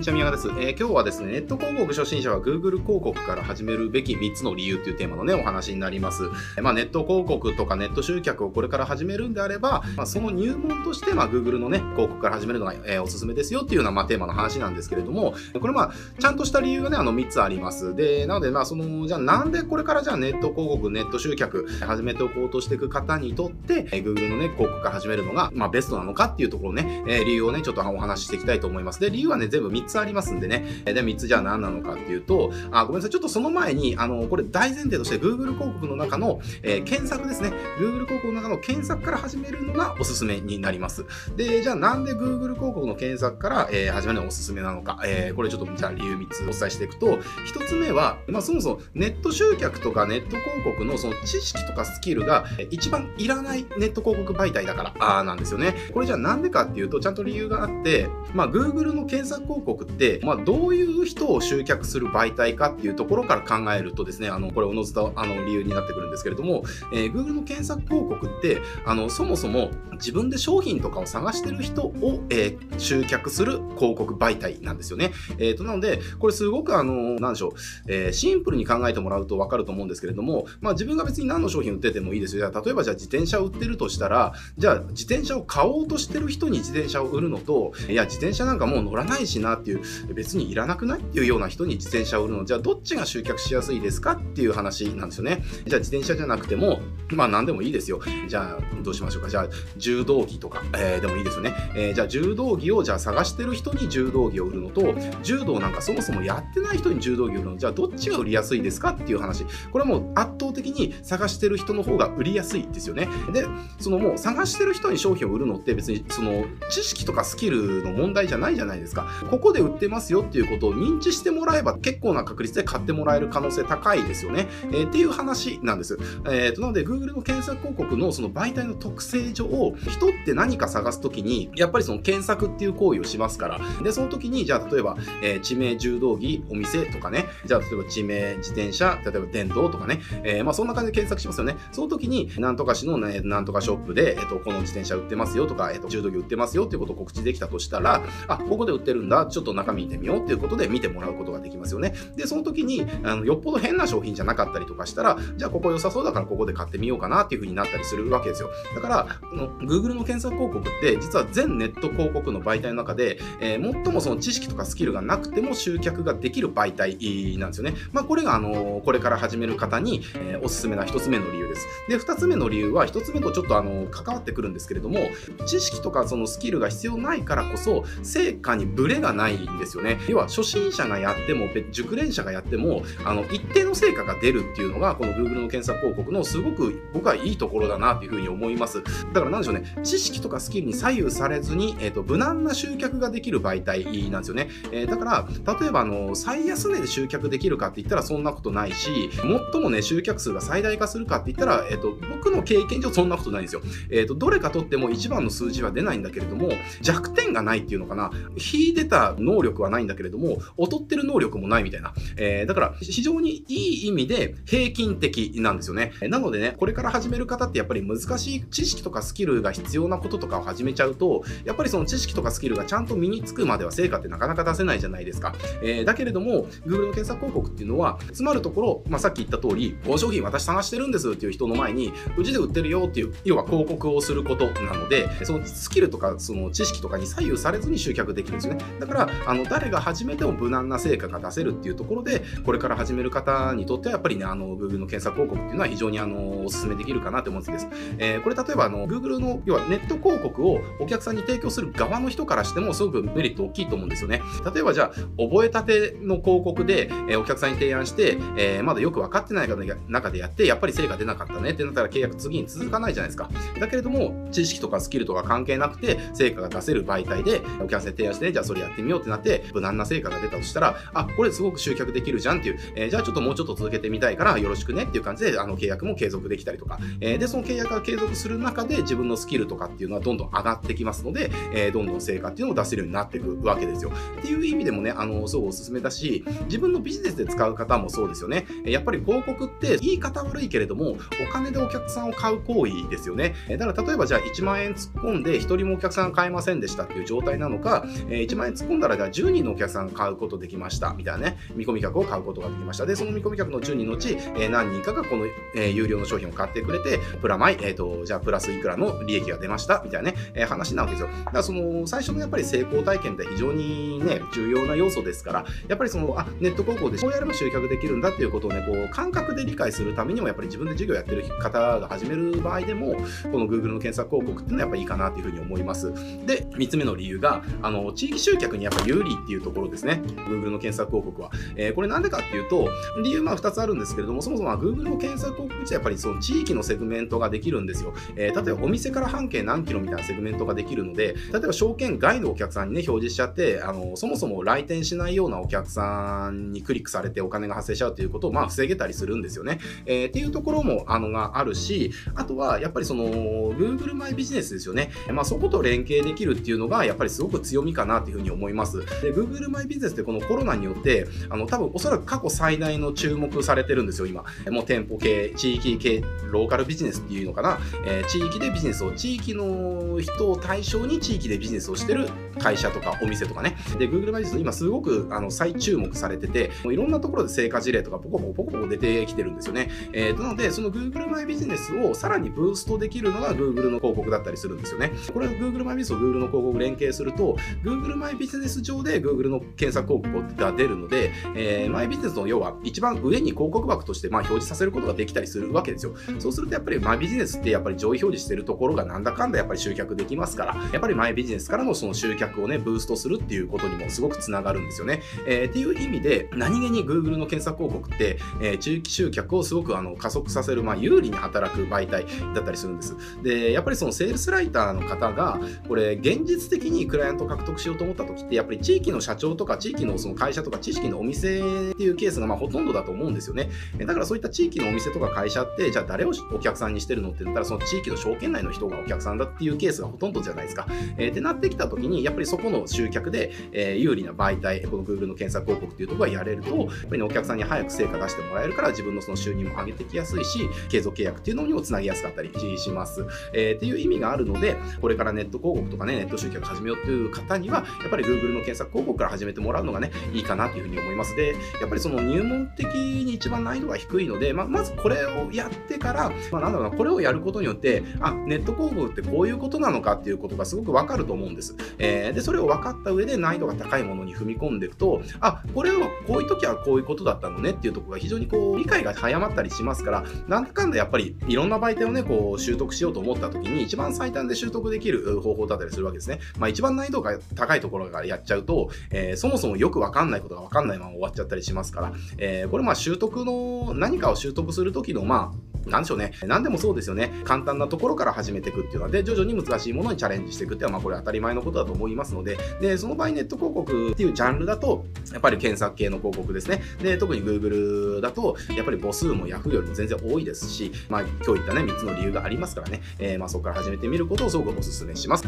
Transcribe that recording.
にちは、宮川です。えー、今日はですね、ネット広告初心者は Google 広告から始めるべき3つの理由というテーマのね、お話になります。まあ、ネット広告とかネット集客をこれから始めるんであれば、まあ、その入門として、まあ、Google のね、広告から始めるのが、えー、おすすめですよっていうような、まあ、テーマの話なんですけれども、これまあ、ちゃんとした理由がね、あの3つあります。で、なので、まあ、その、じゃあなんでこれからじゃあネット広告、ネット集客始めておこうとしていく方にとって、えー、Google のね、広告から始めるのが、まあ、ベストなのかっていうところね、えー、理由をね、ちょっとお話ししていきたいと思います。で、理由はね、全部3つありますんでね。で、3つじゃあ何なのかっていうと、あ、ごめんなさい。ちょっとその前に、あの、これ大前提として Google 広告の中の、えー、検索ですね。Google 広告の中の検索から始めるのがおすすめになります。で、じゃあなんで Google 広告の検索から、えー、始めるのがおすすめなのか。えー、これちょっとじゃあ理由3つお伝えしていくと、1つ目は、まあそもそもネット集客とかネット広告のその知識とかスキルが一番いらないネット広告媒体だから、あなんですよね。これじゃあなんでかっていうと、ちゃんと理由があって、まあ Google の検索広告って、まあどういう人を集客する媒体かっていうところから考えるとですね、あの、これおのずとあの理由になってくるんですけれども、えー、Google の検索広告って、あの、そもそも自分で商品とかを探してる人を、えー、集客する広告媒体なんですよね。えっ、ー、と、なので、これすごくあの、なんでしょう、えー、シンプルに考えてもらうとわかると思うんですけれども、まあ自分が別に何の商品売っててもいいですよ。例えばじゃあ自転車売ってるとしたら、じゃあ自転車を買おうとしてる人に自転車を売るのと、いや、自転車なんかもう乗らないしなっていう、別にいらなくないっていうような人に自転車を売るの、じゃあどっちが集客しやすいですかっていう話なんですよね。じゃあ自転車じゃなくても、まあ何でもいいですよ。じゃあどうしましょうか。じゃあ柔道着とか、えー、でもいいですよね。えー、じゃあ柔道着をじゃあ探してる人に柔道着を売るのと、柔道なんかそもそもやってない人に柔道着を売るの、じゃあどっちが売りやすいですかっていう話。これはもう圧倒的に探してる人の方が売りやすいですよね。で、そのもう探してる人に商品を売るのって別にその知識とかスキルの問題じゃないじゃないですか。ここで売ってますよっていうことを認知してもらえば結構な確率で買ってもらえる可能性高いですよね。えー、っていう話なんです。えー、となので Google の検索広告のその媒体の特性上、人って何か探すときに、やっぱりその検索っていう行為をしますから、で、その時に、じゃあ例えば、えー、地名、柔道着、お店とかね、じゃあ例えば地名、自転車、例えば電動とかね、えー、まあそんな感じで検索しますよね。その時に、なんとか市の、ね、なんとかショップで、えっ、と、この自転車売ってますよとか、えっ、と、柔道着売ってますよっていうことを告知できたとしたら、あ、ここで売ってるんだ、ちょっと中身見てみようっていうことで見てもらうことができますよね。で、その時に、あのよっぽど変な商品じゃなかったりとかしたら、じゃあここ良さそうだからここで買ってみようかなっていう風になったりするわけですよ。だから、あの Google の検索広告って実は全ネット広告の媒体の中で、えー、最もその知識とかスキルがなくても集客ができる媒体なんですよね。まあ、これがあのこれから始める方に、えー、おすすめな一つ目の理由です。で、二つ目の理由は一つ目とちょっとあの関わってくるんですけれども、知識とかそのスキルが必要ないからこそ成果にブレがないいんですよね。要は初心者がやっても熟練者がやってもあの一定の成果が出るっていうのがこの Google の検索広告のすごく僕はいいところだなっていうふうに思います。だからなんでしょうね、知識とかスキルに左右されずに、えーと、無難な集客ができる媒体なんですよね。えー、だから、例えばあの最安値で集客できるかって言ったらそんなことないし、最もね、集客数が最大化するかって言ったら、えーと、僕の経験上そんなことないんですよ。えーと、どれかとっても一番の数字は出ないんだけれども、弱点がないっていうのかな、秀でた能力はないんだけれども、劣ってる能力もないみたいな。えー、だから、非常にいい意味で平均的なんですよね。なのでね、これから始める方ってやっぱり難しい知識とかスキルが必要なこととかを始めちゃうと、やっぱりその知識とかスキルがちゃんと身につくまでは成果ってなかなか出せないじゃないですか。えー、だけれども、Google の検索広告っていうのは、つまるところ、まあ、さっき言った通り、この商品私探してるんですっていう人の前に、うちで売ってるよっていう、要は広告をすることなので、そのスキルとかその知識とかに左右されずに集客できるんですよね。だから、あの、誰が始めても無難な成果が出せるっていうところで、これから始める方にとってはやっぱりね、あの、Google の検索広告っていうのは非常にあの、お勧めできるかなと思うんです。えー、これ例えばあの、Google の、要はネット広告をお客さんに提供する側の人からしてもすごくメリット大きいと思うんですよね。例えばじゃあ、覚えたての広告で、えー、お客さんに提案して、えー、まだよく分かってない中でやって、やっぱり成果出なかったねってなったら契約次に続かないじゃないですか。だけれども、知識とかスキルとか関係なくて、成果が出せる媒体で、お客さんに提案して、じゃあそれやってみようってなって、無難な成果が出たとしたら、あ、これすごく集客できるじゃんっていう、えー、じゃあちょっともうちょっと続けてみたいからよろしくねっていう感じで、あの契約も継続できたりとか、えー、で、その契約が継続する中で自分のスキルとかっていうのはどんどん上がってきますので、えー、どんどん成果っていうのを出せるようになっていくわけですよ。っていう意味でもね、あの、すごくおすすめだし、自分のビジネスで使う方もそうですよね。やっぱり広告って言い方悪いけれども、お金でお客さんを買う行為ですよね。だから例えばじゃあ1万円突っ込んで1人もお客さん買えませんでしたっていう状態なのか、1万円突っ込んだらじゃあ10人のお客さん買うことできましたみたいなね、見込み客を買うことができました。で、その見込み客の10人のうち、え何人かがこの、え有料の商品を買ってくれて、プラマイ、えっ、ー、と、じゃあプラスいくらの利益が出ましたみたいなね、え話なわけですよ。だからその最初のやっぱり成功体験って非常にね、重要な要素ですから、やっぱりその、あ、ネット広告でこうやれば集客できるんだっていうことをね、こう、感覚で理解するためにも、やっぱり自分で授業やってる方が始める場合でも、この Google の検索広告っていうのはやっぱいいかなっていうふうに思います。で、3つ目の理由が、あの、地域集客にやっぱ有利っていうところですね。Google の検索広告は。えー、これなんでかっていうと、理由まあ2つあるんですけれども、そもそも Google の検索広告自体やっぱりその地域のセグメントができるんですよ。えー、例えばお店から半径何キロみたいなセグメントができるので、例えば証券外のお客さんにね、表示しちゃって、あの、そもそも来店しないようなお客さんにクリックされてお金が発生しちゃうということをまあ防げたりするんですよね。えー、っていうところもあのがあるし、あとはやっぱりその Google マイビジネスですよね。まあそこと連携できるっていうのがやっぱりすごく強みかなっていうふうに思います。で、Google マイビジネスってこのコロナによって、あの多分おそらく過去最大の注目されてるんですよ、今。もう店舗系、地域系、ローカルビジネスっていうのかな。えー、地域でビジネスを、地域の人を対象に地域でビジネスをしてる会社とかお店とかね。で、Google マイビジネス今すごくあの再注目されてて、もういろんなところで成果事例とかポコポコポコポコ出てきてるんですよね。えー、なので、その Google マイビジネスをさらにブーストできるのが Google の広告だったりするんですよね。これ Google マイビジネスと Google の広告連携すると、Google マイビジネス上で Google の検索広告が出るので、えー、マイビジネスの要は一番上に広告枠としてまあ表示させることができたりするわけですよ。そうするとやっぱりマイビジネスってやっぱり上位表示してるところがなんだかんだやっぱり集客できますから、やっぱりマイビジネスからのその集客をね、ブーストするっていうことにもすごくつながるんですよね。えー、っていう意味で、何気に Google の検索広告って、えー、中期集客をすごくあの加速させる、まあ、有利に働く媒体だったりするんです。で、やっぱりそのセールスライターの方が、これ、現実的にクライアント獲得しようと思った時って、やっぱりぱり地域の社長とか地域のその会社とか知識のお店っていうケースがまほとんどだと思うんですよね。だからそういった地域のお店とか会社って、じゃあ誰をお客さんにしてるのって言ったら、その地域の証券内の人がお客さんだっていうケースがほとんどじゃないですか。えー、ってなってきた時に、やっぱりそこの集客で、えー、有利な媒体、この Google の検索広告っていうところがやれると、やっぱり、ね、お客さんに早く成果出してもらえるから、自分のその収入も上げてきやすいし、継続契約っていうのにもつなぎやすかったりします。えー、っていう意味があるので、これからネット広告とかね、ネット集客始めようっていう方には、やっぱり Google の検索広告から始めてもらうのがね、いいかなというふうに思います。で、やっぱりその入門的に一番難易度が低いので、ま、まずこれをやってから、まあ、なんだろうな、これをやることによって、あ、ネット広告ってこういうことなのかっていうことがすごくわかると思うんです。えー、で、それを分かった上で難易度が高いものに踏み込んでいくと、あ、これはこういう時はこういうことだったのねっていうところが非常にこう、理解が早まったりしますから、なんだかんだやっぱりいろんな媒体をね、こう、習得しようと思った時に、一番最短で習得できる方法だったりするわけですね。まあ、一番難易度が高いところからやっちゃうと、えー、そもそもよくわかんないことがわかんないまま終わっちゃったりしますから、えー、これまあ習得の、何かを習得する時の、まあ、なんでしょうね。何でもそうですよね。簡単なところから始めていくっていうので、徐々に難しいものにチャレンジしていくっていうのは、まあこれ当たり前のことだと思いますので、で、その場合ネット広告っていうジャンルだと、やっぱり検索系の広告ですね。で、特に Google だと、やっぱり母数も Yahoo よりも全然多いですし、まあ今日言ったね、3つの理由がありますからね、えー、まあそこから始めてみることをすごくお勧めします。